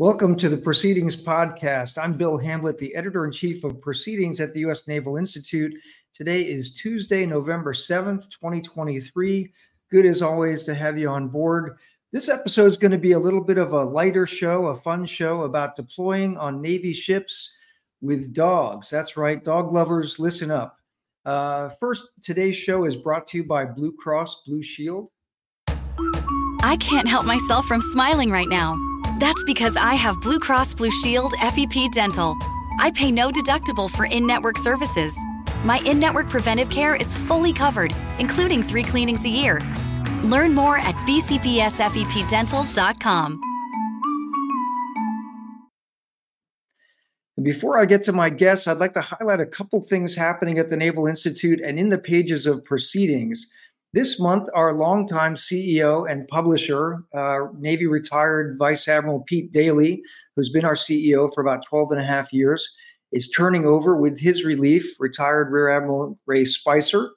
Welcome to the Proceedings Podcast. I'm Bill Hamblet, the editor in chief of Proceedings at the U.S. Naval Institute. Today is Tuesday, November 7th, 2023. Good as always to have you on board. This episode is going to be a little bit of a lighter show, a fun show about deploying on Navy ships with dogs. That's right, dog lovers, listen up. Uh, first, today's show is brought to you by Blue Cross Blue Shield. I can't help myself from smiling right now. That's because I have Blue Cross Blue Shield FEP Dental. I pay no deductible for in network services. My in network preventive care is fully covered, including three cleanings a year. Learn more at bcbsfepdental.com. Before I get to my guests, I'd like to highlight a couple things happening at the Naval Institute and in the pages of proceedings. This month, our longtime CEO and publisher, uh, Navy retired Vice Admiral Pete Daly, who's been our CEO for about 12 and a half years, is turning over with his relief, retired Rear Admiral Ray Spicer.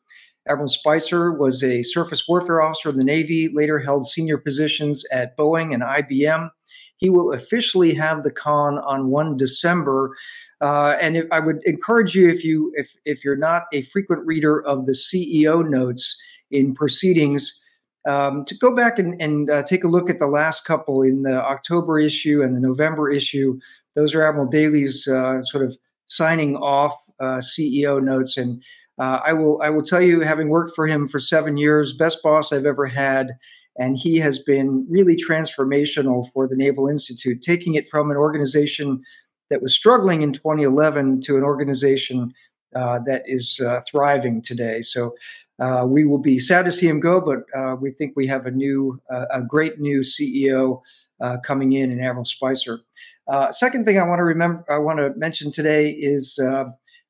Admiral Spicer was a surface warfare officer in the Navy, later held senior positions at Boeing and IBM. He will officially have the con on 1 December. Uh, and if, I would encourage you, if you if if you're not a frequent reader of the CEO notes, in proceedings um, to go back and, and uh, take a look at the last couple in the October issue and the November issue. Those are Admiral Daly's uh, sort of signing off uh, CEO notes, and uh, I will I will tell you, having worked for him for seven years, best boss I've ever had, and he has been really transformational for the Naval Institute, taking it from an organization that was struggling in 2011 to an organization uh, that is uh, thriving today. So uh, we will be sad to see him go, but uh, we think we have a new, uh, a great new CEO uh, coming in in Admiral Spicer. Uh, second thing I want to remember, I want to mention today is uh,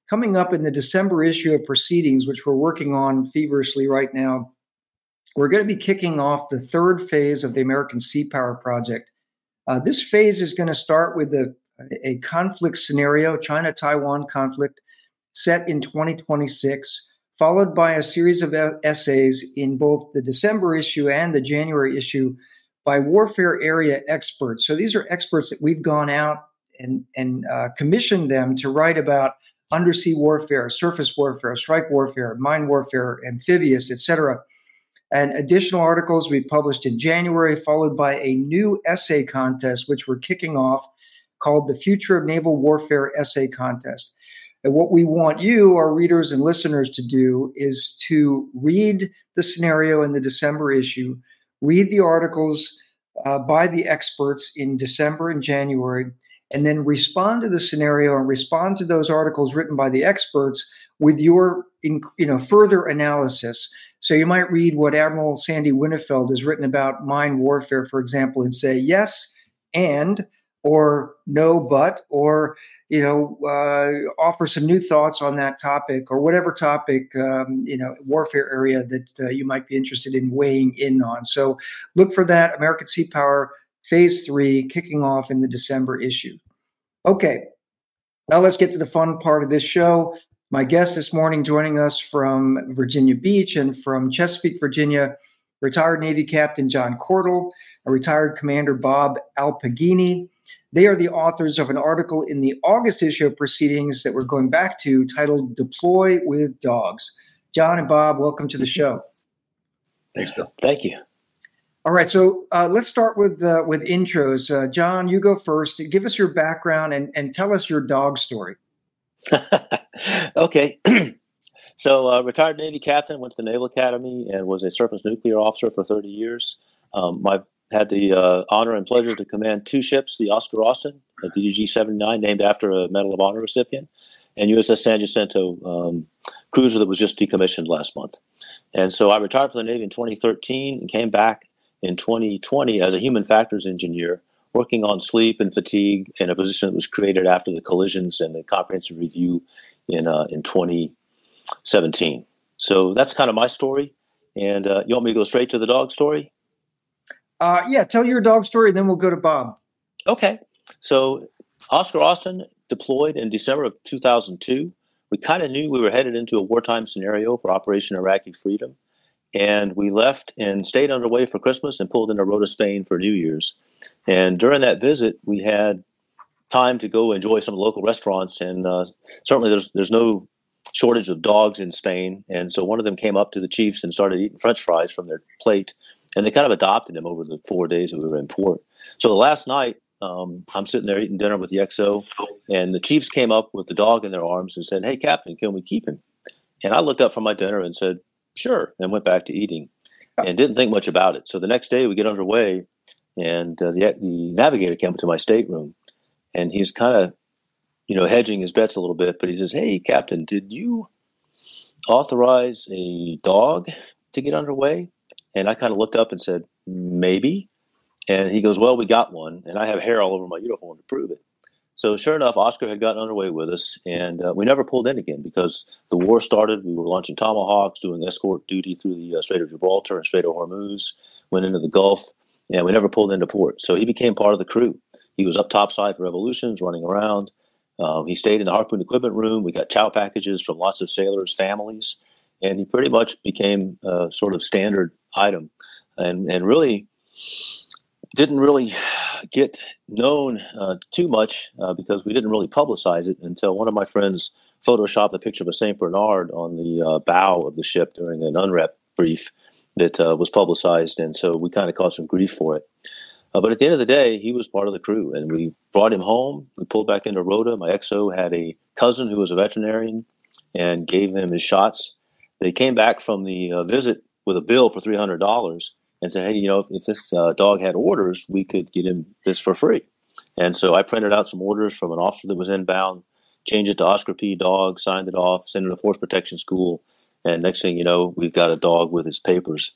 coming up in the December issue of Proceedings, which we're working on feverishly right now. We're going to be kicking off the third phase of the American Sea Power Project. this phase is going to start with a, a conflict scenario, China-Taiwan conflict, set in 2026 followed by a series of essays in both the December issue and the January issue by warfare area experts. So these are experts that we've gone out and, and uh, commissioned them to write about undersea warfare, surface warfare, strike warfare, mine warfare, amphibious, etc. And additional articles we published in January, followed by a new essay contest, which we're kicking off called the Future of Naval Warfare Essay Contest. And what we want you, our readers and listeners, to do is to read the scenario in the December issue, read the articles uh, by the experts in December and January, and then respond to the scenario and respond to those articles written by the experts with your you know further analysis. So you might read what Admiral Sandy Winnefeld has written about mine warfare, for example, and say yes, and or no but or you know uh, offer some new thoughts on that topic or whatever topic um, you know warfare area that uh, you might be interested in weighing in on. So look for that american sea power phase three kicking off in the december issue. Okay now let's get to the fun part of this show. My guest this morning joining us from virginia beach and from chesapeake virginia retired navy captain john cordle a retired commander bob alpigini they are the authors of an article in the August issue of Proceedings that we're going back to titled Deploy with Dogs. John and Bob, welcome to the show. Thanks, Bill. Thank you. All right, so uh, let's start with uh, with intros. Uh, John, you go first. Give us your background and, and tell us your dog story. okay. so, uh, retired Navy captain, went to the Naval Academy and was a surface nuclear officer for 30 years. Um, my had the uh, honor and pleasure to command two ships, the Oscar Austin, a DDG 79, named after a Medal of Honor recipient, and USS San Jacinto um, cruiser that was just decommissioned last month. And so I retired from the Navy in 2013 and came back in 2020 as a human factors engineer, working on sleep and fatigue in a position that was created after the collisions and the comprehensive review in uh, in 2017. So that's kind of my story. And uh, you want me to go straight to the dog story? Uh, yeah, tell your dog story, and then we'll go to Bob. Okay. So Oscar Austin deployed in December of 2002. We kind of knew we were headed into a wartime scenario for Operation Iraqi Freedom. and we left and stayed underway for Christmas and pulled into Rota, Spain for New Year's. And during that visit, we had time to go enjoy some local restaurants, and uh, certainly there's there's no shortage of dogs in Spain. And so one of them came up to the chiefs and started eating French fries from their plate, and they kind of adopted him over the four days that we were in port. So the last night, um, I'm sitting there eating dinner with the XO, and the chiefs came up with the dog in their arms and said, "Hey, Captain, can we keep him?" And I looked up from my dinner and said, "Sure," and went back to eating, and didn't think much about it. So the next day we get underway, and uh, the the navigator came up to my stateroom, and he's kind of, you know, hedging his bets a little bit. But he says, "Hey, Captain, did you authorize a dog to get underway?" And I kind of looked up and said, "Maybe." And he goes, Well, we got one. And I have hair all over my uniform to prove it. So, sure enough, Oscar had gotten underway with us, and uh, we never pulled in again because the war started. We were launching Tomahawks, doing escort duty through the uh, Strait of Gibraltar and Strait of Hormuz, went into the Gulf, and we never pulled into port. So, he became part of the crew. He was up topside for revolutions, running around. Um, he stayed in the harpoon equipment room. We got chow packages from lots of sailors' families, and he pretty much became a sort of standard item. And, and really, didn't really get known uh, too much uh, because we didn't really publicize it until one of my friends photoshopped a picture of a St. Bernard on the uh, bow of the ship during an UNREP brief that uh, was publicized. And so we kind of caused some grief for it. Uh, but at the end of the day, he was part of the crew, and we brought him home. We pulled back into Rota. My exo had a cousin who was a veterinarian and gave him his shots. They came back from the uh, visit with a bill for $300 and said, hey, you know, if, if this uh, dog had orders, we could get him this for free. And so I printed out some orders from an officer that was inbound, changed it to Oscar P. Dog, signed it off, sent it to Force Protection School. And next thing you know, we've got a dog with his papers.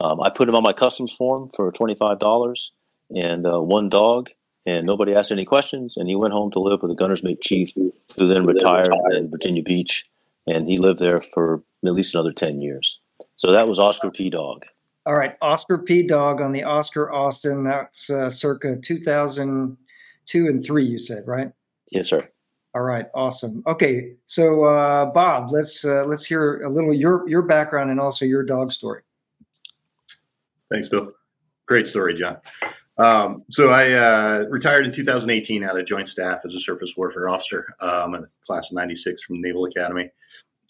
Um, I put him on my customs form for $25 and uh, one dog, and nobody asked any questions. And he went home to live with a gunner's mate chief, who then retired in Virginia Beach. And he lived there for at least another 10 years. So that was Oscar P. Dog. All right, Oscar P. Dog on the Oscar Austin. That's uh, circa 2002 and three. You said right? Yes, sir. All right, awesome. Okay, so uh, Bob, let's uh, let's hear a little your your background and also your dog story. Thanks, Bill. Great story, John. Um, so I uh, retired in 2018 out of Joint Staff as a surface warfare officer, um, in class of '96 from Naval Academy.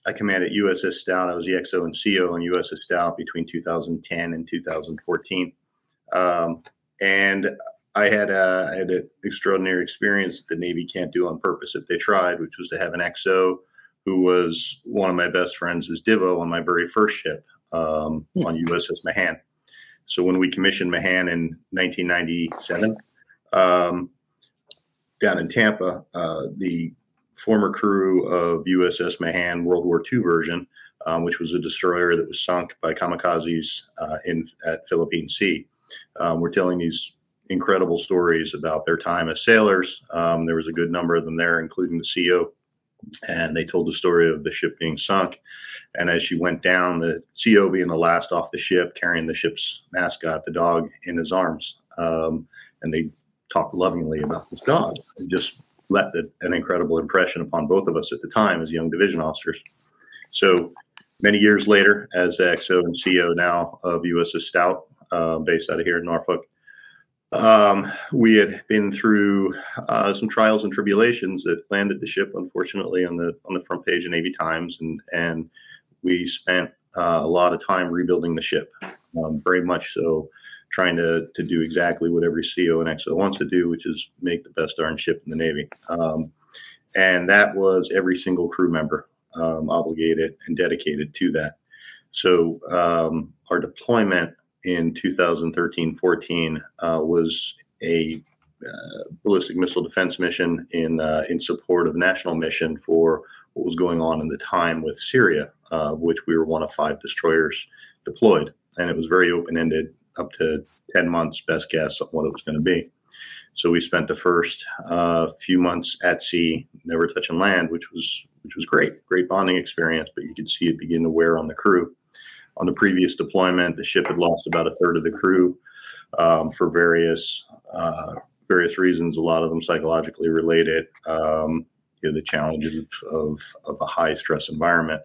I commanded USS Stout. I was the XO and CO on USS Stout between 2010 and 2014. Um, and I had, a, I had an extraordinary experience that the Navy can't do on purpose if they tried, which was to have an XO who was one of my best friends as Divo on my very first ship um, hmm. on USS Mahan. So when we commissioned Mahan in 1997 um, down in Tampa, uh, the former crew of USS Mahan World War II version, um, which was a destroyer that was sunk by kamikazes uh, in at Philippine Sea. Um, we're telling these incredible stories about their time as sailors. Um, there was a good number of them there, including the CO. And they told the story of the ship being sunk. And as she went down, the CO being the last off the ship, carrying the ship's mascot, the dog, in his arms. Um, and they talked lovingly about this dog and just left an incredible impression upon both of us at the time as young division officers. So many years later, as XO and CO now of USS Stout, uh, based out of here in Norfolk, um, we had been through uh, some trials and tribulations that landed the ship, unfortunately, on the on the front page of Navy Times, and and we spent uh, a lot of time rebuilding the ship, um, very much so trying to to do exactly what every CO and XO wants to do, which is make the best darn ship in the Navy. Um, and that was every single crew member um, obligated and dedicated to that. So um, our deployment in 2013-14 uh, was a uh, ballistic missile defense mission in uh, in support of national mission for what was going on in the time with Syria, uh, which we were one of five destroyers deployed, and it was very open ended up to 10 months, best guess of what it was going to be. So we spent the first uh, few months at sea, never touching land, which was which was great, great bonding experience. But you could see it begin to wear on the crew. On the previous deployment, the ship had lost about a third of the crew um, for various uh, various reasons. A lot of them psychologically related. Um, you know, the challenges of, of a high stress environment.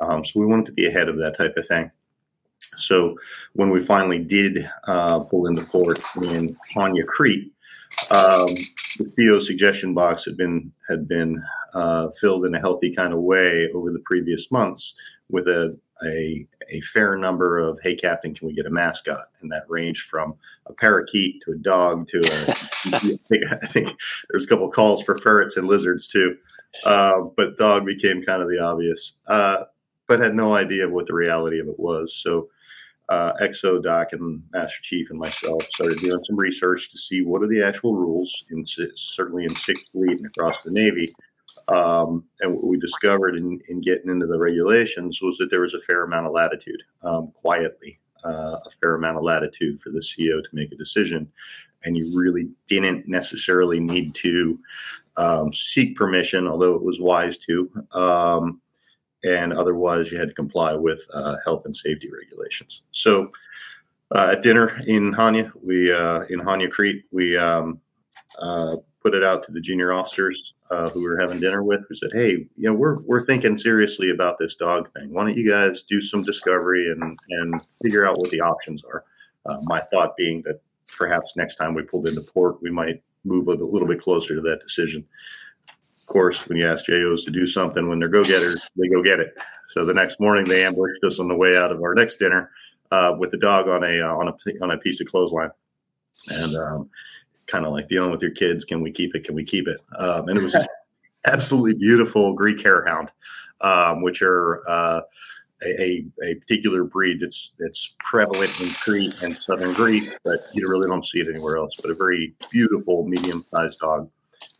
Um, so we wanted to be ahead of that type of thing. So when we finally did uh, pull into port in Chania Crete, um, the CO suggestion box had been had been uh, filled in a healthy kind of way over the previous months with a, a, a fair number of hey captain can we get a mascot? And that ranged from a parakeet to a dog to a I, think, I think there's a couple calls for ferrets and lizards too. Uh, but dog became kind of the obvious. Uh, but had no idea of what the reality of it was. So uh, XO Doc and Master Chief and myself started doing some research to see what are the actual rules in certainly in Sixth Fleet and across the Navy. Um, and what we discovered in, in, getting into the regulations was that there was a fair amount of latitude, um, quietly, uh, a fair amount of latitude for the CEO to make a decision. And you really didn't necessarily need to um, seek permission, although it was wise to. Um, and otherwise you had to comply with uh, health and safety regulations. So uh, at dinner in Chania, we uh, in Chania Crete, we um, uh, put it out to the junior officers uh, who we were having dinner with. We said, "Hey, you know, we're we're thinking seriously about this dog thing. Why don't you guys do some discovery and and figure out what the options are?" Uh, my thought being that perhaps next time we pulled into port, we might move a little bit closer to that decision course, when you ask JOs to do something, when they're go getters, they go get it. So the next morning, they ambushed us on the way out of our next dinner uh, with the dog on a uh, on a on a piece of clothesline, and um, kind of like dealing with your kids. Can we keep it? Can we keep it? Um, and it was absolutely beautiful Greek Harehound, um, which are uh, a, a, particular breed that's that's prevalent in Crete and southern Greece, but you really don't see it anywhere else. But a very beautiful medium sized dog.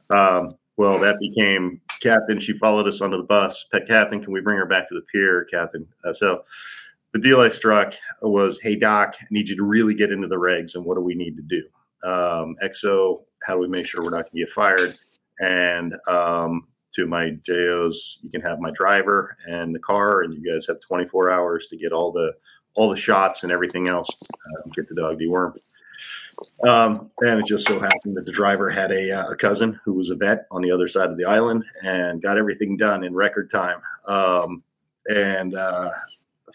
Um, well, that became Captain. She followed us onto the bus. Pet Captain, can we bring her back to the pier, Captain? Uh, so the deal I struck was, hey, Doc, I need you to really get into the regs and what do we need to do? Um, XO, how do we make sure we're not going to get fired? And um, to my JOs, you can have my driver and the car, and you guys have 24 hours to get all the all the shots and everything else, uh, get the dog dewormed. Um, and it just so happened that the driver had a, uh, a, cousin who was a vet on the other side of the island and got everything done in record time. Um, and uh,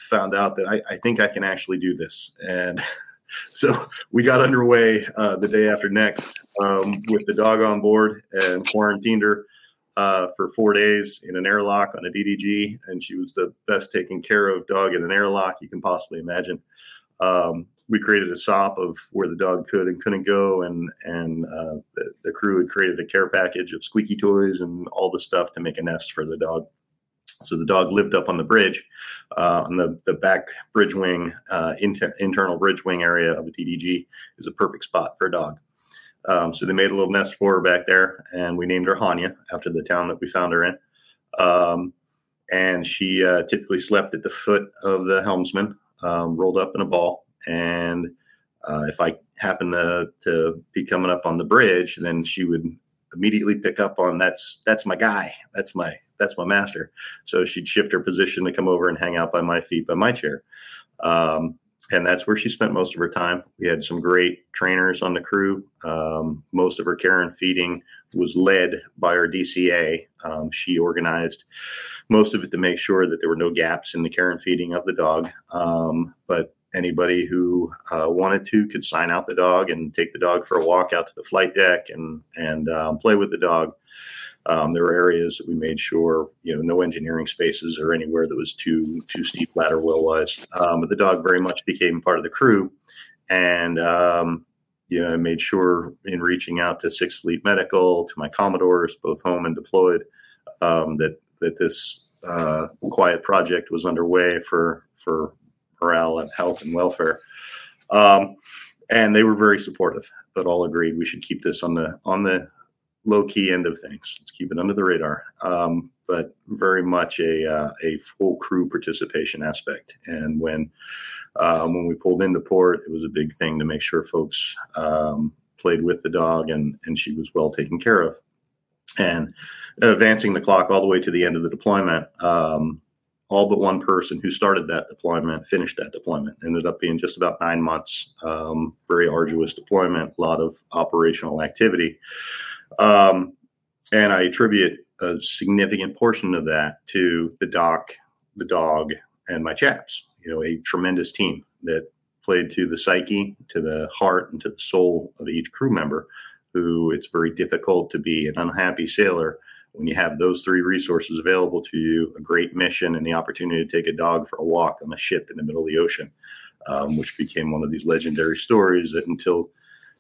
found out that I, I, think I can actually do this. And so we got underway uh, the day after next um, with the dog on board and quarantined her. Uh, for four days in an airlock on a DDG, and she was the best taken care of dog in an airlock you can possibly imagine. Um, we created a SOP of where the dog could and couldn't go, and and uh, the, the, crew had created a care package of squeaky toys and all the stuff to make a nest for the dog. So the dog lived up on the bridge, uh, on the, the back bridge wing, uh, inter- internal bridge wing area of a DDG is a perfect spot for a dog. Um, so they made a little nest for her back there, and we named her Hanya after the town that we found her in. Um, and she uh, typically slept at the foot of the helmsman, um, rolled up in a ball and uh, if I happened to, to be coming up on the bridge, then she would immediately pick up on that's that's my guy, that's my that's my master. So she'd shift her position to come over and hang out by my feet by my chair. Um, and that's where she spent most of her time. We had some great trainers on the crew. Um, most of her care and feeding was led by our DCA. Um, she organized most of it to make sure that there were no gaps in the care and feeding of the dog. Um, but anybody who uh, wanted to could sign out the dog and take the dog for a walk out to the flight deck and and um, play with the dog. Um, there were areas that we made sure you know no engineering spaces or anywhere that was too too steep ladder wheel wise. Um, but the dog very much became part of the crew, and um, you know made sure in reaching out to Sixth Fleet Medical to my commodores, both home and deployed, um, that that this uh, quiet project was underway for for morale and health and welfare. Um, and they were very supportive, but all agreed we should keep this on the on the low key end of things. Let's keep it under the radar. Um, but very much a uh, a full crew participation aspect. And when um, when we pulled into port, it was a big thing to make sure folks um, played with the dog and and she was well taken care of. And advancing the clock all the way to the end of the deployment, um, all but one person who started that deployment finished that deployment. Ended up being just about nine months. Um, very arduous deployment, a lot of operational activity. Um, and I attribute a significant portion of that to the doc, the dog, and my chaps. You know, a tremendous team that played to the psyche, to the heart, and to the soul of each crew member. Who it's very difficult to be an unhappy sailor when you have those three resources available to you a great mission and the opportunity to take a dog for a walk on a ship in the middle of the ocean, um, which became one of these legendary stories that until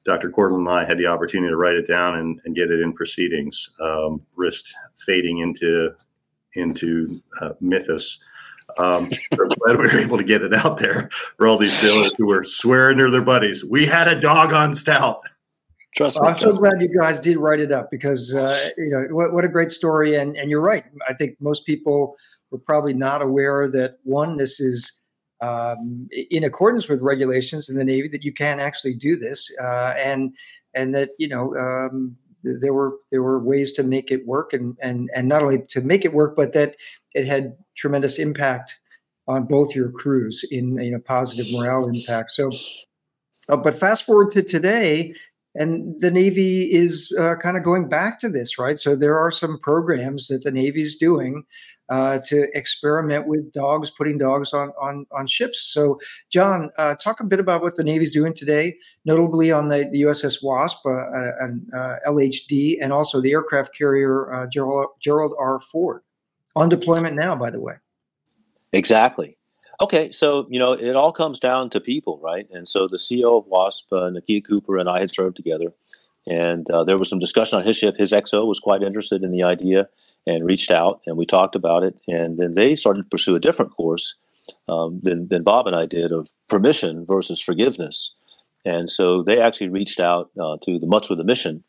Dr. Cordle and I had the opportunity to write it down and, and get it in proceedings, um, risked fading into into uh, mythos. Um, I'm glad we were able to get it out there for all these sailors who were swearing to their buddies. We had a dog on stout. Trust me. I'm so glad you guys did write it up because uh, you know what, what a great story, and and you're right. I think most people were probably not aware that one, this is um, in accordance with regulations in the Navy that you can actually do this, uh, and and that you know um, there were there were ways to make it work, and and and not only to make it work, but that it had tremendous impact on both your crews in you know positive morale impact. So, uh, but fast forward to today, and the Navy is uh, kind of going back to this, right? So there are some programs that the Navy's doing uh, to experiment with dogs, putting dogs on on, on ships. So, John, uh, talk a bit about what the Navy's doing today, notably on the, the USS Wasp uh, uh, and LHD, and also the aircraft carrier uh, Gerald, Gerald R. Ford, on deployment now, by the way. Exactly. Okay, so you know it all comes down to people, right? And so the CEO of WASP, uh, Nakia Cooper, and I had served together, and uh, there was some discussion on his ship. His XO was quite interested in the idea and reached out, and we talked about it. And then they started to pursue a different course um, than, than Bob and I did of permission versus forgiveness. And so they actually reached out uh, to the Mutts with a Mission,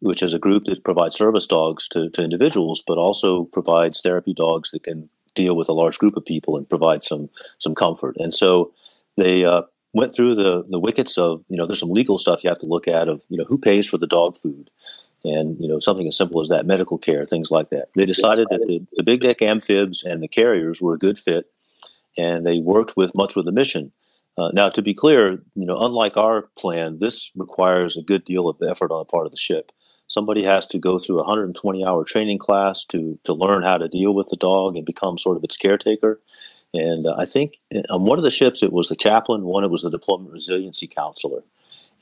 which is a group that provides service dogs to, to individuals, but also provides therapy dogs that can deal with a large group of people and provide some some comfort. And so they uh, went through the the wickets of you know there's some legal stuff you have to look at of you know who pays for the dog food and you know something as simple as that medical care things like that. They decided that the, the big deck amphibs and the carriers were a good fit and they worked with Mutts with a Mission. Uh, now to be clear you know unlike our plan this requires a good deal of effort on the part of the ship somebody has to go through a 120 hour training class to to learn how to deal with the dog and become sort of its caretaker. And uh, I think uh, on one of the ships it was the chaplain, one it was the deployment resiliency counselor.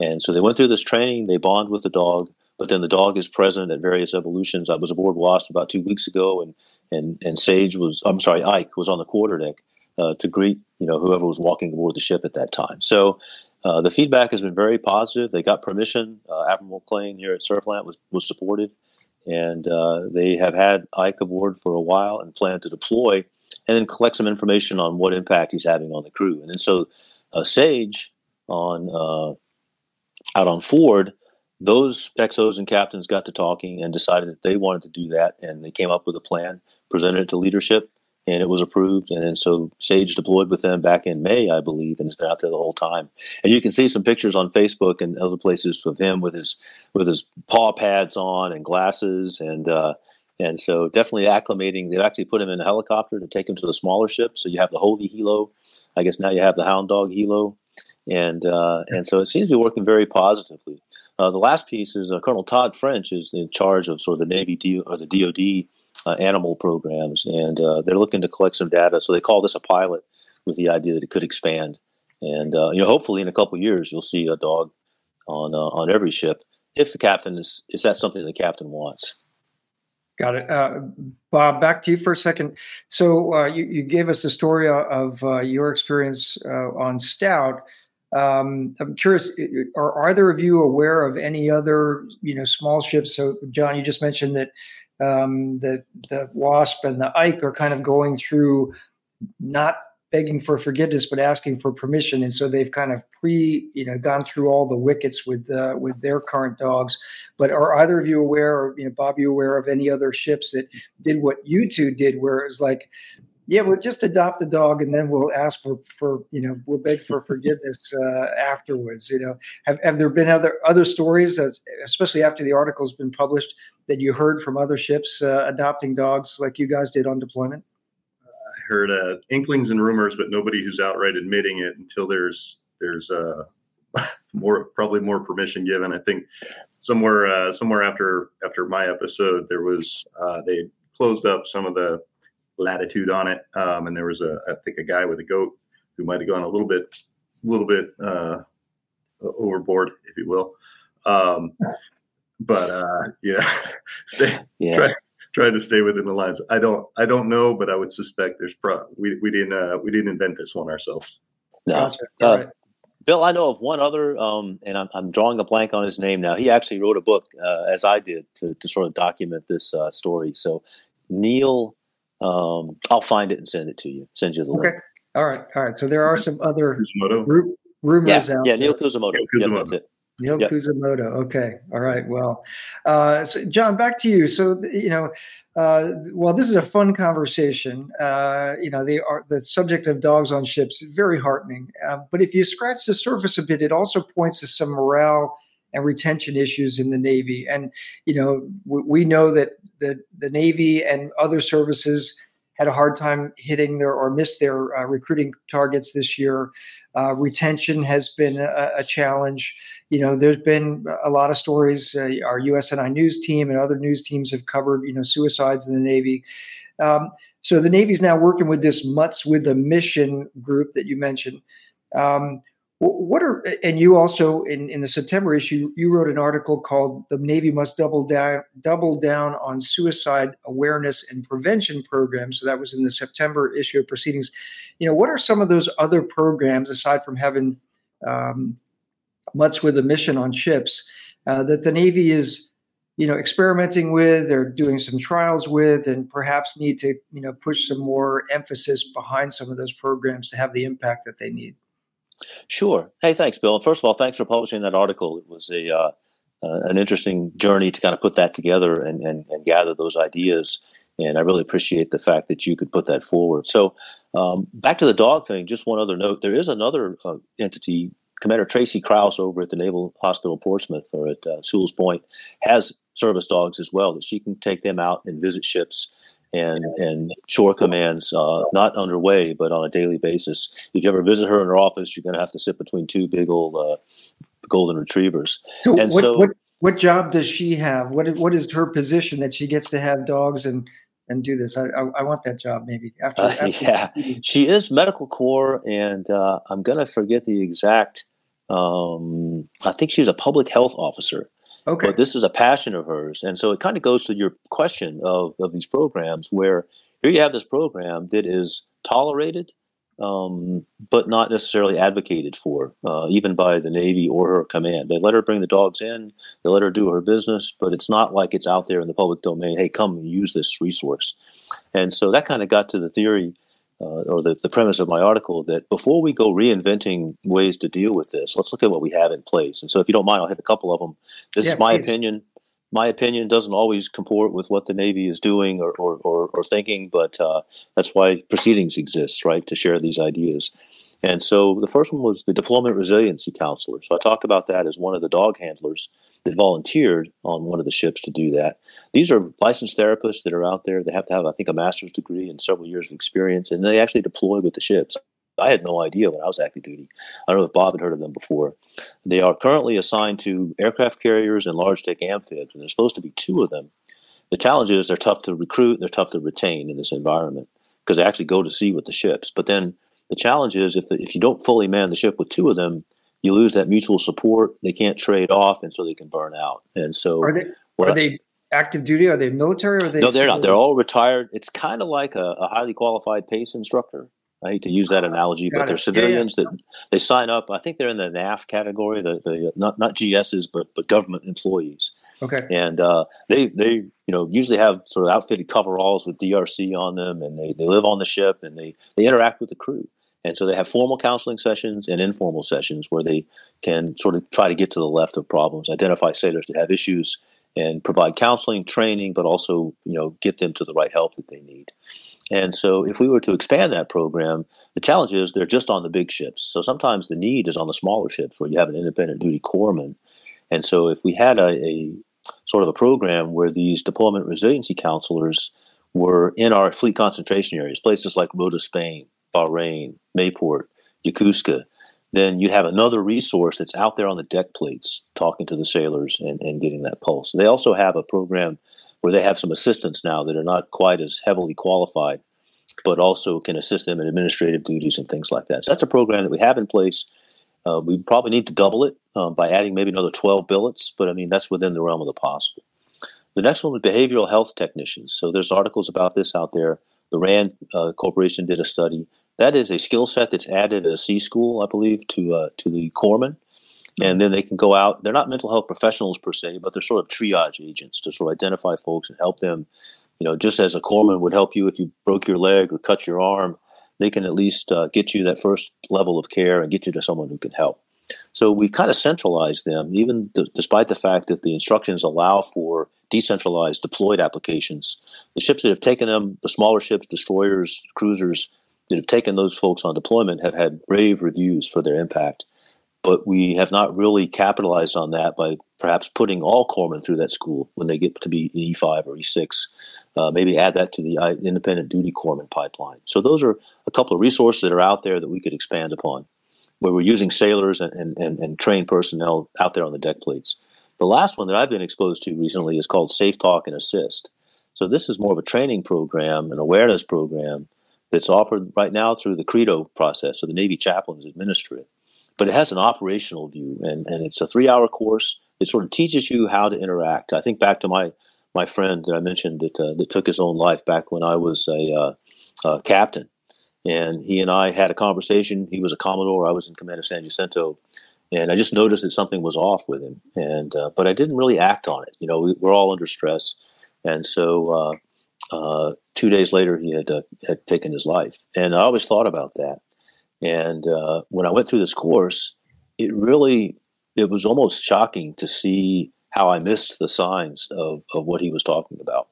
And so they went through this training, they bond with the dog, but then the dog is present at various evolutions. I was aboard Wasp about two weeks ago, and and and Sage was I'm sorry, Ike was on the quarterdeck uh, to greet you know whoever was walking aboard the ship at that time. So uh, the feedback has been very positive. They got permission. Uh, Admiral McLane here at SURFLANT was, was supportive, and uh, they have had Ike aboard for a while and plan to deploy and then collect some information on what impact he's having on the crew. And then so uh, Sage on uh, out on Ford, those exos and captains got to talking and decided that they wanted to do that, and they came up with a plan, presented it to leadership, and it was approved. And so Sage deployed with them back in May, I believe, and has been out there the whole time. And you can see some pictures on Facebook and other places of him with his with his paw pads on and glasses, and uh, and so definitely acclimating. They've actually put him in a helicopter to take him to the smaller ship. So you have the Holy Helo. I guess now you have the Hound Dog Helo, and uh, and so it seems to be working very positively. Uh, the last piece is uh, Colonel Todd French is in charge of sort of the Navy D- or the DoD uh, animal programs, and uh, they're looking to collect some data. So they call this a pilot with the idea that it could expand. And uh, you know, hopefully, in a couple years, you'll see a dog on uh, on every ship if the captain is is that something the captain wants. Got it, uh, Bob. Back to you for a second. So uh, you, you gave us a story of your experience on Stout. Um, I'm curious, are either of you aware of any other, you know, small ships? So, John, you just mentioned that um, the the Wasp and the Ike are kind of going through not begging for forgiveness but asking for permission, and so they've kind of pre you know gone through all the wickets with uh, with their current dogs. But are either of you aware, or you know, Bob, you aware of any other ships that did what you two did, where it was like yeah, we'll just adopt the dog and then we'll ask for, for you know, we'll beg for forgiveness uh, afterwards. You know, have, have there been other other stories, as, especially after the article's been published, that you heard from other ships uh, adopting dogs like you guys did on deployment? I heard uh, inklings and rumors, but nobody who's outright admitting it until there's there's uh, more probably more permission given. I think somewhere uh, somewhere after after my episode, there was uh, they closed up some of the latitude on it. Um, and there was a, I think, a guy with a goat who might have gone a little bit a little bit uh, overboard, if you will. Um, but uh, yeah, stay, yeah. Try, try to stay within the lines. I don't I don't know, but I would suspect there's pro. We we didn't uh, we didn't invent this one ourselves. No. Gotcha. Uh. Bill, I know of one other, um, and I'm, I'm, drawing a blank on his name now. He actually wrote a book, uh, as I did, to, to, sort of document this uh, story. So, Neil, um, I'll find it and send it to you. Send you the okay. link. All right, all right. So there are some other rumors yeah, out. Yeah, Neil Kuzumoto. Yeah, Kuzumoto. that's it. Neil yep. Kuzumoto. Okay. All right. Well, uh, so John, back to you. So, you know, uh, well, this is a fun conversation. Uh, you know, they are the subject of dogs on ships is very heartening. Uh, but if you scratch the surface a bit, it also points to some morale and retention issues in the Navy. And you know, we, we know that the the Navy and other services had a hard time hitting their or missed their uh, recruiting targets this year. Uh, retention has been a, a, challenge. You know, there's been a lot of stories. Uh, our USNI news team and other news teams have covered, you know, suicides in the Navy. Um, so the Navy's now working with this Mutts with a Mission group that you mentioned. Um, what are and you also in, in the September issue you wrote an article called "The Navy Must Double Down Double Down on Suicide Awareness and Prevention Programs." So that was in the September issue of Proceedings. You know, what are some of those other programs aside from having um, Mutts with a Mission on ships uh, that the Navy is you know experimenting with or doing some trials with and perhaps need to you know push some more emphasis behind some of those programs to have the impact that they need Sure. Hey, thanks, Bill. First of all, thanks for publishing that article. It was a uh, uh, an interesting journey to kind of put that together and, and, and, gather those ideas. And I really appreciate the fact that you could put that forward. So, um, back to the dog thing, just one other note. There is another uh, entity, Commander Tracy Krause over at the Naval Hospital Portsmouth or at uh, Sewell's Point, has service dogs as well that she can take them out and visit ships and and shore commands uh, not underway, but on a daily basis. If you ever visit her in her office, you're going to have to sit between two big old uh, golden retrievers. So and what, so, what what job does she have? What is, what is her position that she gets to have dogs and and do this? I I, I want that job maybe after. Uh, yeah, she is medical corps, and uh, I'm going to forget the exact. Um, I think she's a public health officer. Okay. But this is a passion of hers. And so it kind of goes to your question of, of these programs where here you have this program that is tolerated, um, but not necessarily advocated for, uh, even by the Navy or her command. They let her bring the dogs in, they let her do her business, but it's not like it's out there in the public domain. Hey, come and use this resource. And so that kind of got to the theory uh, or the, the premise of my article that before we go reinventing ways to deal with this, let's look at what we have in place. And so, if you don't mind, I'll hit a couple of them. This yeah, is my please. opinion. My opinion doesn't always comport with what the Navy is doing or, or, or, or thinking, but uh, that's why proceedings exist, right, to share these ideas. And so the first one was the Deployment Resiliency Counselor. So I talked about that as one of the dog handlers that volunteered on one of the ships to do that. These are licensed therapists that are out there. They have to have, I think, a master's degree and several years of experience, and they actually deploy with the ships. I had no idea when I was active duty. I don't know if Bob had heard of them before. They are currently assigned to aircraft carriers and large deck amphibs, and there's supposed to be two of them. The challenge is they're tough to recruit, they're tough to retain in this environment because they actually go to sea with the ships. But then the challenge is if, the, if you don't fully man the ship with two of them, you lose that mutual support. They can't trade off, and so they can burn out. And so, are they are they active duty? Are they military? Or are they no, they're not. They're all retired. It's kind of like a, a, highly qualified PACE instructor. I hate to use that analogy, Got but it. they're civilians yeah, yeah. that they sign up. I think they're in the NAF category, the, the not not GSs, but but government employees. Okay. And uh, they they you know usually have sort of outfitted coveralls with DRC on them, and they, they live on the ship and they they interact with the crew. And so they have formal counseling sessions and informal sessions where they can sort of try to get to the left of problems, identify sailors that have issues, and provide counseling, training, but also you know get them to the right help that they need. And so if we were to expand that program, the challenge is they're just on the big ships. So sometimes the need is on the smaller ships where you have an independent duty corpsman. And so if we had a, a sort of a program where these deployment resiliency counselors were in our fleet concentration areas, places like Rota, Spain, Bahrain, Mayport, Yokosuka, then you'd have another resource that's out there on the deck plates talking to the sailors and, and getting that pulse. They also have a program where they have some assistants now that are not quite as heavily qualified, but also can assist them in administrative duties and things like that. So that's a program that we have in place. Uh, we probably need to double it um, by adding maybe another 12 billets, but I mean, that's within the realm of the possible. The next one was behavioral health technicians. So there's articles about this out there. The RAND uh, Corporation did a study. That is a skill set that's added at a C school, I believe, to uh, to the corpsmen, and then they can go out. They're not mental health professionals per se, but they're sort of triage agents to sort of identify folks and help them. You know, just as a corpsman would help you if you broke your leg or cut your arm, they can at least uh, get you that first level of care and get you to someone who can help. So we kind of centralized them, even d- despite the fact that the instructions allow for decentralized deployed applications. The ships that have taken them, the smaller ships, destroyers, cruisers that have taken those folks on deployment, have had rave reviews for their impact. But we have not really capitalized on that by perhaps putting all corpsmen through that school when they get to be E5 or E6. Uh, maybe add that to the uh, independent duty corpsman pipeline. So those are a couple of resources that are out there that we could expand upon where we're using sailors and, and, and, and trained personnel out there on the deck plates. The last one that I've been exposed to recently is called Safe Talk and Assist. So this is more of a training program, an awareness program that's offered right now through the Credo process. So the Navy chaplains administer it. But it has an operational view, and, and it's a three hour course. It sort of teaches you how to interact. I think back to my, my friend that I mentioned that, uh, that took his own life back when I was a uh, uh, captain and he and I had a conversation. He was a commodore. I was in command of San Jacinto, and I just noticed that something was off with him. And uh, but I didn't really act on it. You know, we, are all under stress, and so uh, uh, two days later, he had uh, had taken his life. And I always thought about that. And uh, when I went through this course, it really it was almost shocking to see how I missed the signs of, of what he was talking about.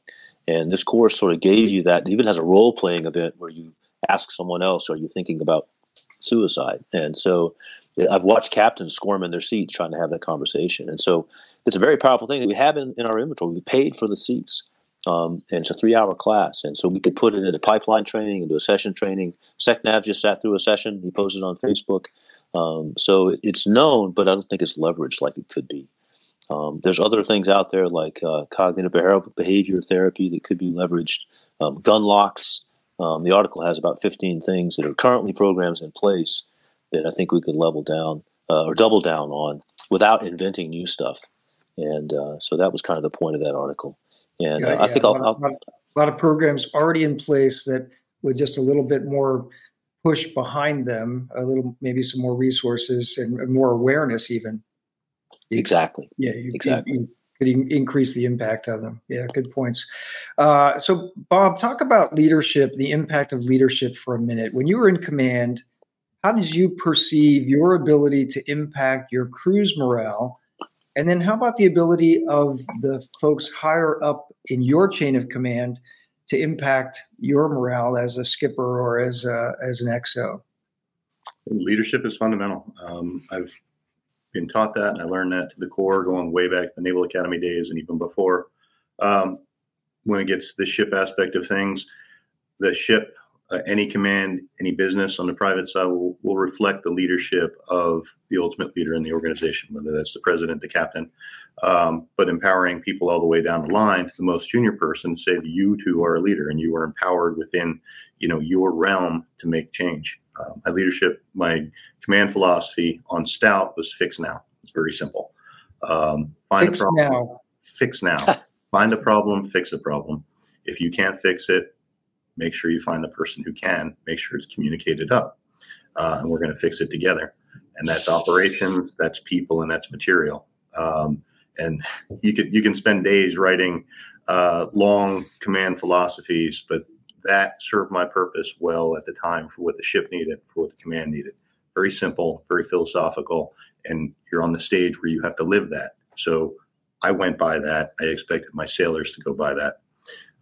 And this course sort of gave you that. It even has a role playing event where you ask someone else, are you thinking about suicide? And so I've watched captains squirm in their seats trying to have that conversation. And so it's a very powerful thing that we have in, in our inventory. We paid for the seats. Um, and it's a three hour class. And so we could put it into pipeline training, into accession training. SecNav just sat through a session. He posted on Facebook. Um, so it's known, but I don't think it's leveraged like it could be. Um, there's other things out there like uh, cognitive behavior therapy that could be leveraged, um, gun locks, um, the article has about 15 things that are currently programs in place that I think we could level down uh, or double down on without inventing new stuff. And uh, so that was kind of the point of that article. And yeah, uh, I think a I'll, lot, I'll, a lot of programs already in place that with just a little bit more push behind them, a little maybe some more resources and more awareness, even. Exactly. Yeah, you, exactly. You, could increase the impact of them. Yeah, good points. Uh, so, Bob, talk about leadership, the impact of leadership for a minute. When you were in command, how did you perceive your ability to impact your crew's morale? And then, how about the ability of the folks higher up in your chain of command to impact your morale as a skipper or as a, as an XO? Leadership is fundamental. Um, I've been taught that, and I learned that to the core going way back to the Naval Academy days and even before. Um, when it gets to the ship aspect of things, the ship, uh, any command, any business on the private side will, will reflect the leadership of the ultimate leader in the organization, whether that's the president, the captain, um, but empowering people all the way down the line to the most junior person. Say that you too are a leader, and you are empowered within, you know, your realm to make change. Uh, my leadership, my command philosophy on Stout was fix now. It's very simple. Um, find fix a problem. Now. Fix now. find a problem. Fix a problem. If you can't fix it, make sure you find the person who can. Make sure it's communicated up, uh, and we're going to fix it together. And that's operations, that's people, and that's material. Um, and you could you can spend days writing uh, long command philosophies, but that served my purpose well at the time for what the ship needed, for what the command needed. Very simple, very philosophical, and you're on the stage where you have to live that. So I went by that. I expected my sailors to go by that.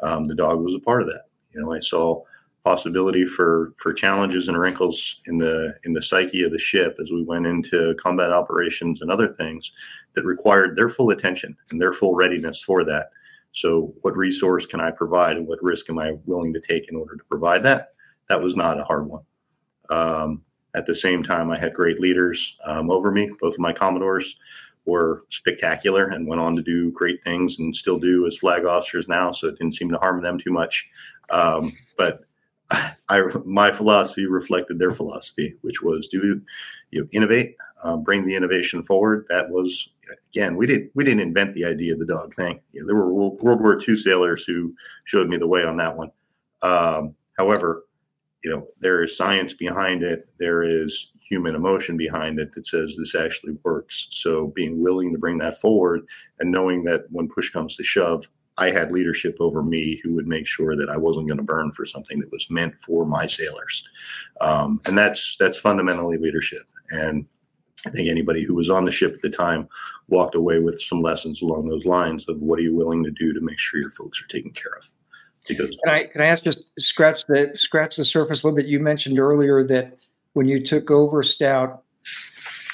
Um, the dog was a part of that. You know, I saw possibility for for challenges and wrinkles in the in the psyche of the ship as we went into combat operations and other things that required their full attention and their full readiness for that. So, what resource can I provide, and what risk am I willing to take in order to provide that? That was not a hard one. Um, at the same time, I had great leaders um, over me. Both of my commodores were spectacular and went on to do great things, and still do as flag officers now. So it didn't seem to harm them too much. Um, but I my philosophy reflected their philosophy, which was do you know, innovate, uh, bring the innovation forward. That was again we didn't we didn't invent the idea of the dog thing. You know, there were World, War II sailors who showed me the way on that one. Um, however, you know there is science behind it. There is human emotion behind it that says this actually works. So being willing to bring that forward and knowing that when push comes to shove, I had leadership over me who would make sure that I wasn't going to burn for something that was meant for my sailors, um, and that's that's fundamentally leadership. And I think anybody who was on the ship at the time walked away with some lessons along those lines of what are you willing to do to make sure your folks are taken care of. Because can I can I ask just scratch the scratch the surface a little bit? You mentioned earlier that when you took over Stout,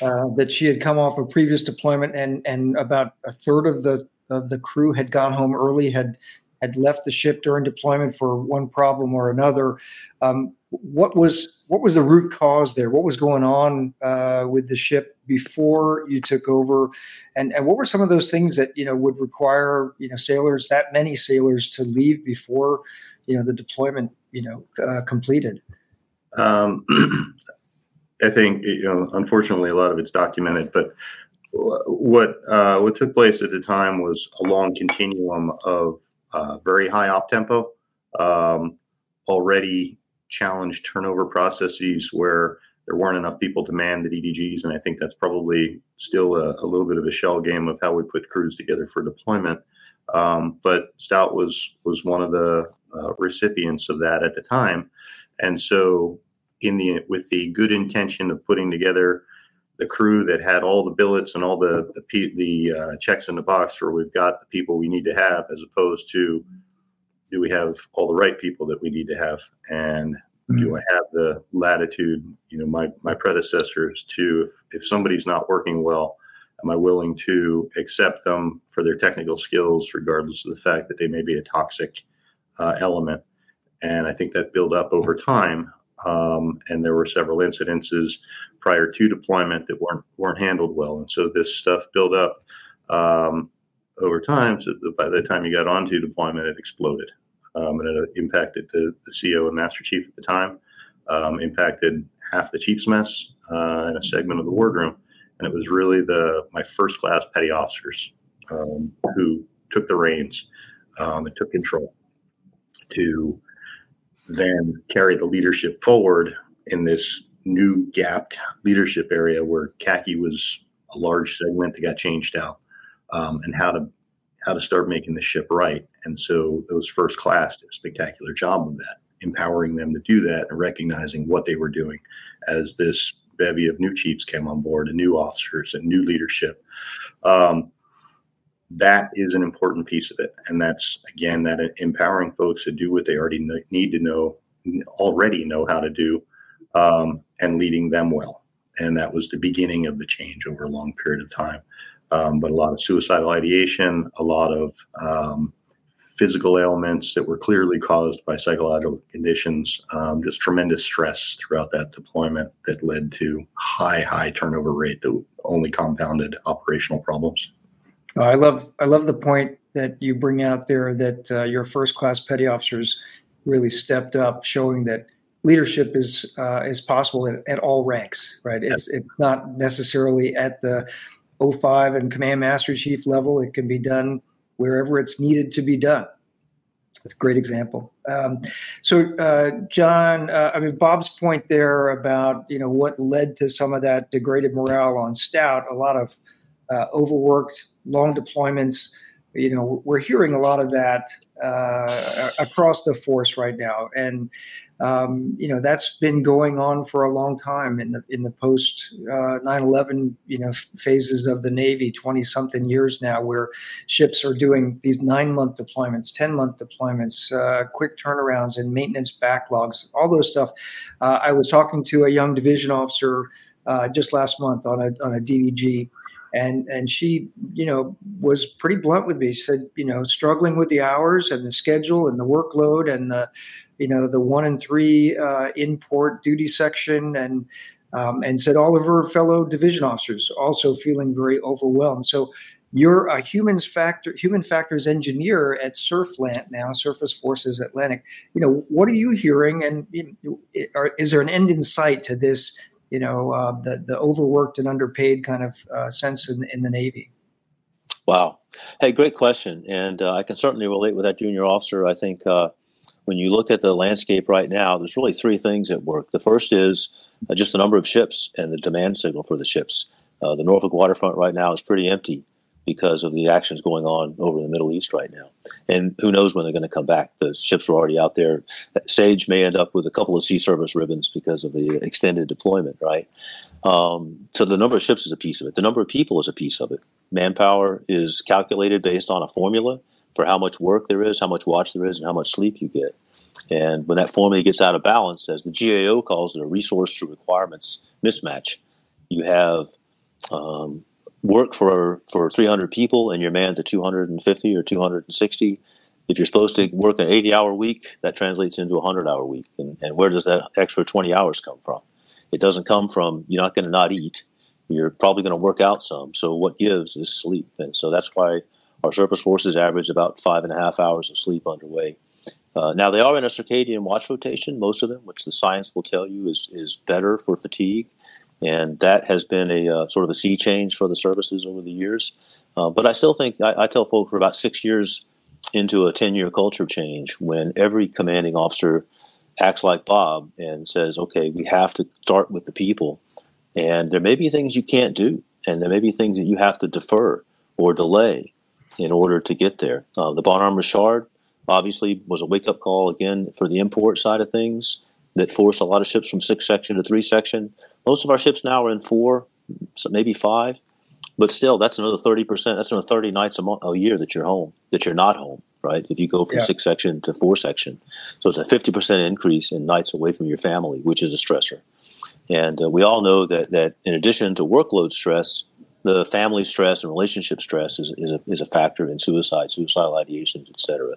uh, that she had come off a previous deployment and and about a third of the of the crew had gone home early, had had left the ship during deployment for one problem or another. Um, what was what was the root cause there? What was going on uh, with the ship before you took over, and and what were some of those things that you know would require you know sailors that many sailors to leave before you know the deployment you know uh, completed? Um, I think you know, unfortunately, a lot of it's documented, but what uh, what took place at the time was a long continuum of uh, very high op tempo, um, already challenged turnover processes where there weren't enough people to man the DDGs, and I think that's probably still a, a, little bit of a shell game of how we put crews together for deployment. Um, but Stout was was one of the uh, recipients of that at the time, and so in the with the good intention of putting together the crew that had all the billets and all the the, the uh, checks in the box where we've got the people we need to have, as opposed to do we have all the right people that we need to have, and mm-hmm. do I have the latitude? You know, my my predecessors to if if somebody's not working well, am I willing to accept them for their technical skills, regardless of the fact that they may be a toxic uh, element? And I think that built up over time. Um, and there were several incidences prior to deployment that weren't weren't handled well, and so this stuff built up um, over time. So by the time you got onto deployment, it exploded, um, and it impacted the, the CEO and Master Chief at the time, um, impacted half the chief's mess uh, in a segment of the wardroom, and it was really the my first class petty officers um, who took the reins um, and took control to then carry the leadership forward in this new gapped leadership area where khaki was a large segment that got changed out, um, and how to how to start making the ship right. And so those first class did a spectacular job of that, empowering them to do that and recognizing what they were doing as this bevy of new chiefs came on board and new officers and new leadership. Um, that is an important piece of it. And that's, again, that empowering folks to do what they already need to know, already know how to do, um, and leading them well. And that was the beginning of the change over a long period of time. Um, but a lot of suicidal ideation, a lot of um, physical ailments that were clearly caused by psychological conditions, um, just tremendous stress throughout that deployment that led to high, high turnover rate that only compounded operational problems. I love I love the point that you bring out there that uh, your first class petty officers really stepped up, showing that leadership is uh, is possible at, at, all ranks, right? It's it's not necessarily at the 05 and command master chief level. It can be done wherever it's needed to be done. That's a great example. Um, so, uh, John, uh, I mean, Bob's point there about you know what led to some of that degraded morale on Stout, a lot of uh, overworked, long deployments. You know, we're hearing a lot of that uh, across the force right now, and um, you know that's been going on for a long time in the in the post uh, 9/11 you know phases of the Navy, 20 something years now, where ships are doing these nine month deployments, 10 month deployments, uh, quick turnarounds, and maintenance backlogs, all those stuff. Uh, I was talking to a young division officer uh, just last month on a on a DDG and and she you know was pretty blunt with me she said you know struggling with the hours and the schedule and the workload and the you know the one and three uh, import duty section and um, and said all of her fellow division officers also feeling very overwhelmed so you're a humans factor human factors engineer at SURFLANT now, Surface Forces Atlantic. You know, what are you hearing, and you know, is there an end in sight to this? You know, uh, the the overworked and underpaid kind of uh, sense in, in the Navy. Wow. Hey, great question, and uh, I can certainly relate with that junior officer. I think uh, when you look at the landscape right now, there's really three things at work. The first is uh, just the number of ships and the demand signal for the ships. The Norfolk waterfront right now is pretty empty because of the actions going on over in the Middle East right now. And who knows when they're going to come back? The ships are already out there. Sage may end up with a couple of sea service ribbons because of the extended deployment, right? Um, so the number of ships is a piece of it. The number of people is a piece of it. Manpower is calculated based on a formula for how much work there is, how much watch there is, and how much sleep you get. And when that formula gets out of balance, as the GAO calls it, a resource to requirements mismatch, you have um, work for for 300 people and you're manned to 250 or 260 if you're supposed to work an 80 hour week that translates into a 100 hour week. And, and where does that extra 20 hours come from? It doesn't come from you're not going to not eat. You're probably going to work out some. So what gives is sleep. And so that's why our surface forces average about five and a half hours of sleep underway. Uh, now they are in a circadian watch rotation most of them which the science will tell you is, is better for fatigue and that has been a uh, sort of a sea change for the services over the years. Uh, but I still think I, I, tell folks we're about six years into a ten-year culture change when every commanding officer acts like Bob and says, "Okay, we have to start with the people, and there may be things you can't do, and there may be things that you have to defer or delay in order to get there." Uh, the Bonhomme Richard obviously was a wake-up call again for the import side of things that forced a lot of ships from six section to three section most of our ships now are in four, so maybe five, but still, that's another thirty percent. That's another thirty nights a month, a year that you're home, that you're not home, right? If you go from yeah. six section to four section, so it's a fifty percent increase in nights away from your family, which is a stressor. And uh, we all know that that in addition to workload stress, the family stress and relationship stress is, is, a, is a factor in suicide, suicidal ideations, etc.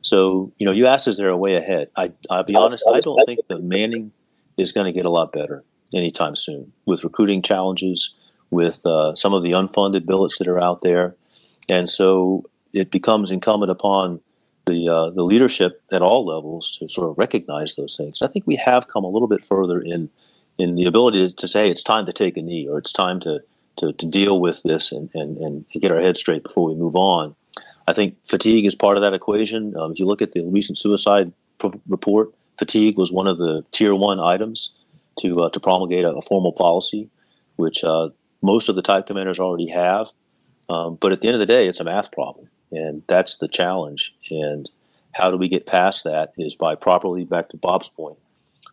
So, you know, you asked, is there a way ahead? I, I'll be honest, I don't think the manning is going to get a lot better anytime soon with recruiting challenges, with uh, some of the unfunded billets that are out there. And so it becomes incumbent upon the, uh, the leadership at all levels to sort of recognize those things. I think we have come a little bit further in, in the ability to, say it's time to take a knee or it's time to, to, to deal with this and, and, and get our head straight before we move on. I think fatigue is part of that equation. Um, if you look at the recent suicide report, fatigue was one of the tier one items to uh, to promulgate a, a, formal policy, which uh, most of the type commanders already have. Um, but at the end of the day, it's a math problem, and that's the challenge. And how do we get past that? Is by properly, back to Bob's point,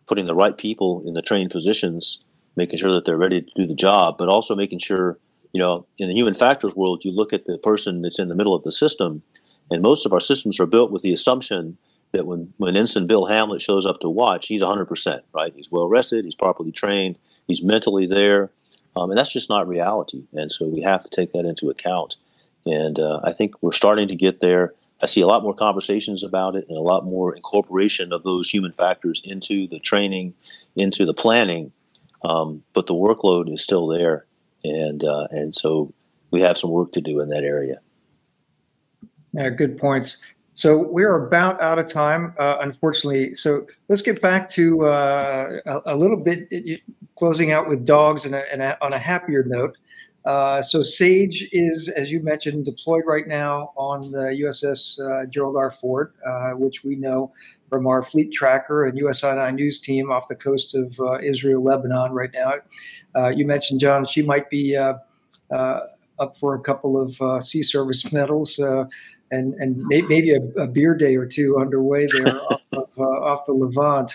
putting the right people in the trained positions, making sure that they're ready to do the job, but also making sure, you know, in the human factors world, you look at the person that's in the middle of the system, and most of our systems are built with the assumption that when, when Ensign Bill Hamblet shows up to watch, he's 100%, right? He's well rested, he's properly trained, he's mentally there. Um, and that's just not reality. And so we have to take that into account. And uh, I think we're starting to get there. I see a lot more conversations about it and a lot more incorporation of those human factors into the training, into the planning. Um, but the workload is still there. And, uh, and so we have some work to do in that area. Yeah, good points. So we're about out of time, uh, unfortunately. So let's get back to uh, a, a, little bit closing out with dogs and, a, and a, on a happier note. Uh, so Sage is, as you mentioned, deployed right now on the USS uh, Gerald R. Ford, uh, which we know from our fleet tracker and USNI news team off the coast of uh, Israel, Lebanon right now. you mentioned, John, she might be up for a couple of sea service medals and and may, maybe a, a, beer day or two underway there off, of, uh, off the Levant.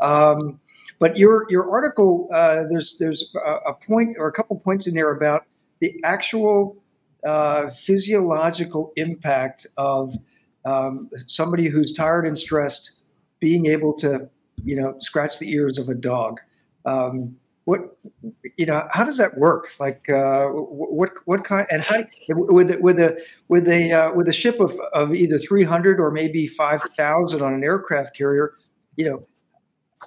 Um, but your your article uh, there's there's a, a, point or a couple points in there about the actual uh, physiological impact of um, somebody who's tired and stressed being able to you know scratch the ears of a dog. Um, what you know how does that work like uh, what what kind and how with with a with a uh, with a ship of, of either 300 or maybe 5000 on an aircraft carrier you know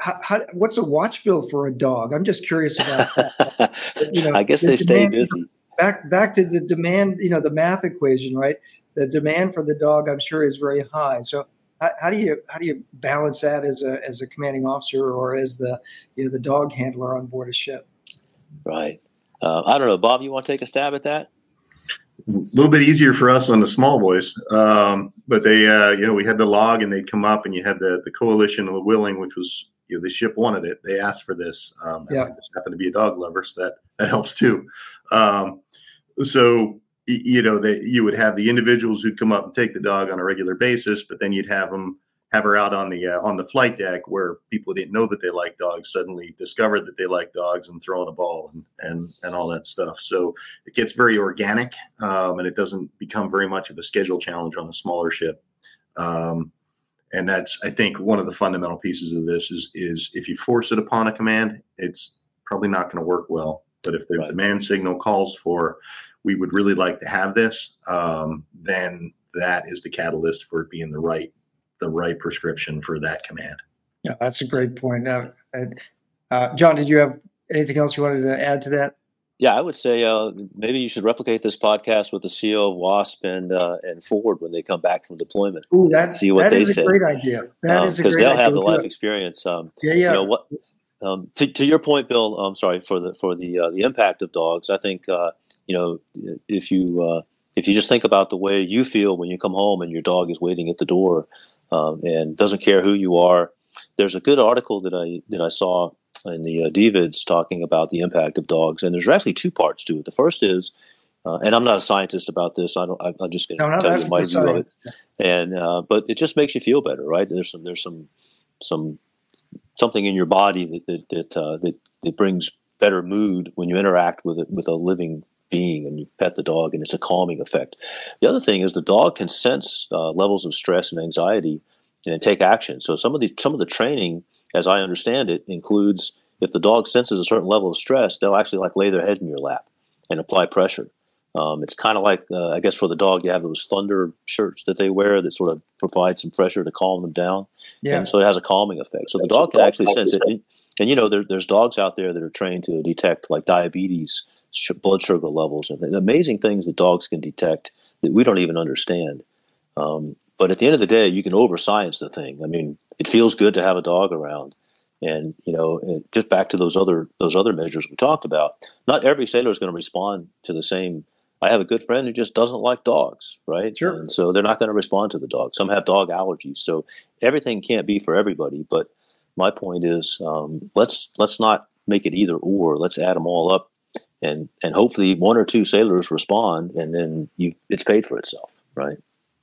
how, how, what's a watch bill for a dog i'm just curious about that you know i guess they stay busy back back to the demand, you know, the math equation, right? The demand for the dog, I'm sure, is very high. So how, how do you how do you balance that as a as a commanding officer or as the you know the dog handler on board a ship? Right. Uh, I don't know, Bob. You want to take a stab at that? A little bit easier for us on the small boys, um, but they, uh, you know, we had the log and they'd come up, and you had the the coalition of the willing, which was you know, the ship wanted it. They asked for this. Um, yeah. I just happen to be a dog lover, so that that helps too. Um, so you know, that you would have the individuals who'd come up and take the dog on a regular basis, but then you'd have them have her out on the uh, on the flight deck where people didn't know that they like dogs suddenly discovered that they like dogs and throwing a ball and and and all that stuff. So it gets very organic, um, and it doesn't become very much of a schedule challenge on a smaller ship. Um, and that's I think one of the fundamental pieces of this is is if you force it upon a command, it's probably not going to work well. But if the right. demand signal calls for, we would really like to have this, um, then that is the catalyst for it being the right the right prescription for that command. Yeah, that's a great point. Uh, uh, John, did you have anything else you wanted to add to that? Yeah, I would say uh, maybe you should replicate this podcast with the CEO of WASP and uh, and Ford when they come back from deployment. Ooh, that's see what that they is say. a great idea. That um, is because they'll have the life experience. Um, yeah, yeah. You know, what, um, to, to, your point, Bill. I'm sorry for the for the uh, the impact of dogs. I think uh, you know if you uh, if you just think about the way you feel when you come home and your dog is waiting at the door um, and doesn't care who you are. There's a good article that I that I saw in the uh, DVIDs talking about the impact of dogs, and there's actually two parts to it. The first is, uh, and I'm not a scientist about this. I don't. I, am just going to no, tell you my view of it. And uh, but it just makes you feel better, right? There's some there's some some something in your body that that that, uh, that, that brings better mood when you interact with it with a living being and you pet the dog and it's a calming effect. The other thing is the dog can sense uh, levels of stress and anxiety and take action. So some of the some of the training as I understand it, includes if the dog senses a certain level of stress, they'll actually like lay their head in your lap and apply pressure. Um, it's kind of like, uh, I guess, for the dog, you have those thunder shirts that they wear that sort of provide some pressure to calm them down. Yeah. And so it has a calming effect. So the dog can actually sense it. And, and you know, there, there's dogs out there that are trained to detect like diabetes, sh- blood sugar levels, and amazing things that dogs can detect that we don't even understand. Um, but at the end of the day, you can over science the thing. I mean, it feels good to have a dog around. And you know, just back to those other those other measures we talked about. Not every sailor is going to respond to the same. I have a good friend who just doesn't like dogs, right? Sure. And so they're not going to respond to the dog. Some have dog allergies, so everything can't be for everybody. But my point is, um, let's let's not make it either or. Let's add them all up, and and hopefully one or two sailors respond, and then you it's paid for itself, right?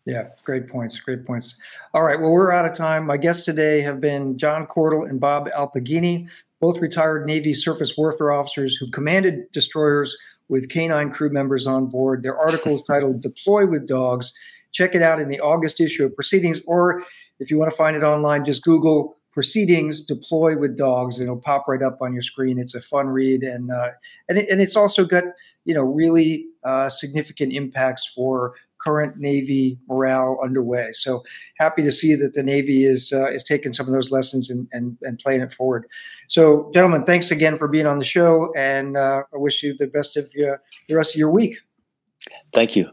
Yeah, great points. Great points. All right. Well, we're out of time. My guests today have been John Cordle and Bob Alpigini, both retired Navy surface warfare officers who commanded destroyers with canine crew members on board. Their article is titled Deploy with Dogs. Check it out in the August issue of Proceedings, or if you want to find it online, just Google Proceedings Deploy with Dogs, and it'll pop right up on your screen. It's a fun read, and uh, and, it, and it's also got you know really uh, significant impacts for current Navy morale underway. So happy to see that the Navy is uh, is taking some of those lessons and, and, and playing it forward. So, gentlemen, thanks again for being on the show, and uh, I wish you the best of your, the rest of your week. Thank you.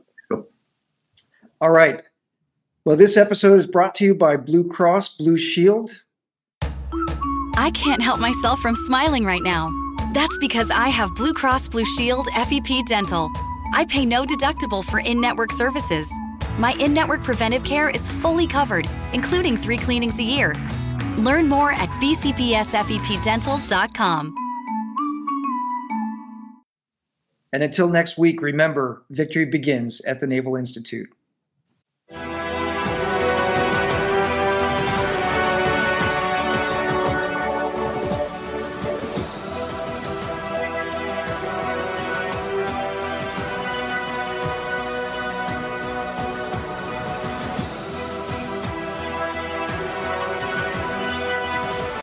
All right. Well, this episode is brought to you by Blue Cross Blue Shield. I can't help myself from smiling right now. That's because I have Blue Cross Blue Shield FEP Dental. I pay no deductible for in network services. My in network preventive care is fully covered, including three cleanings a year. Learn more at bcbsfepdental.com. And until next week, remember victory begins at the Naval Institute.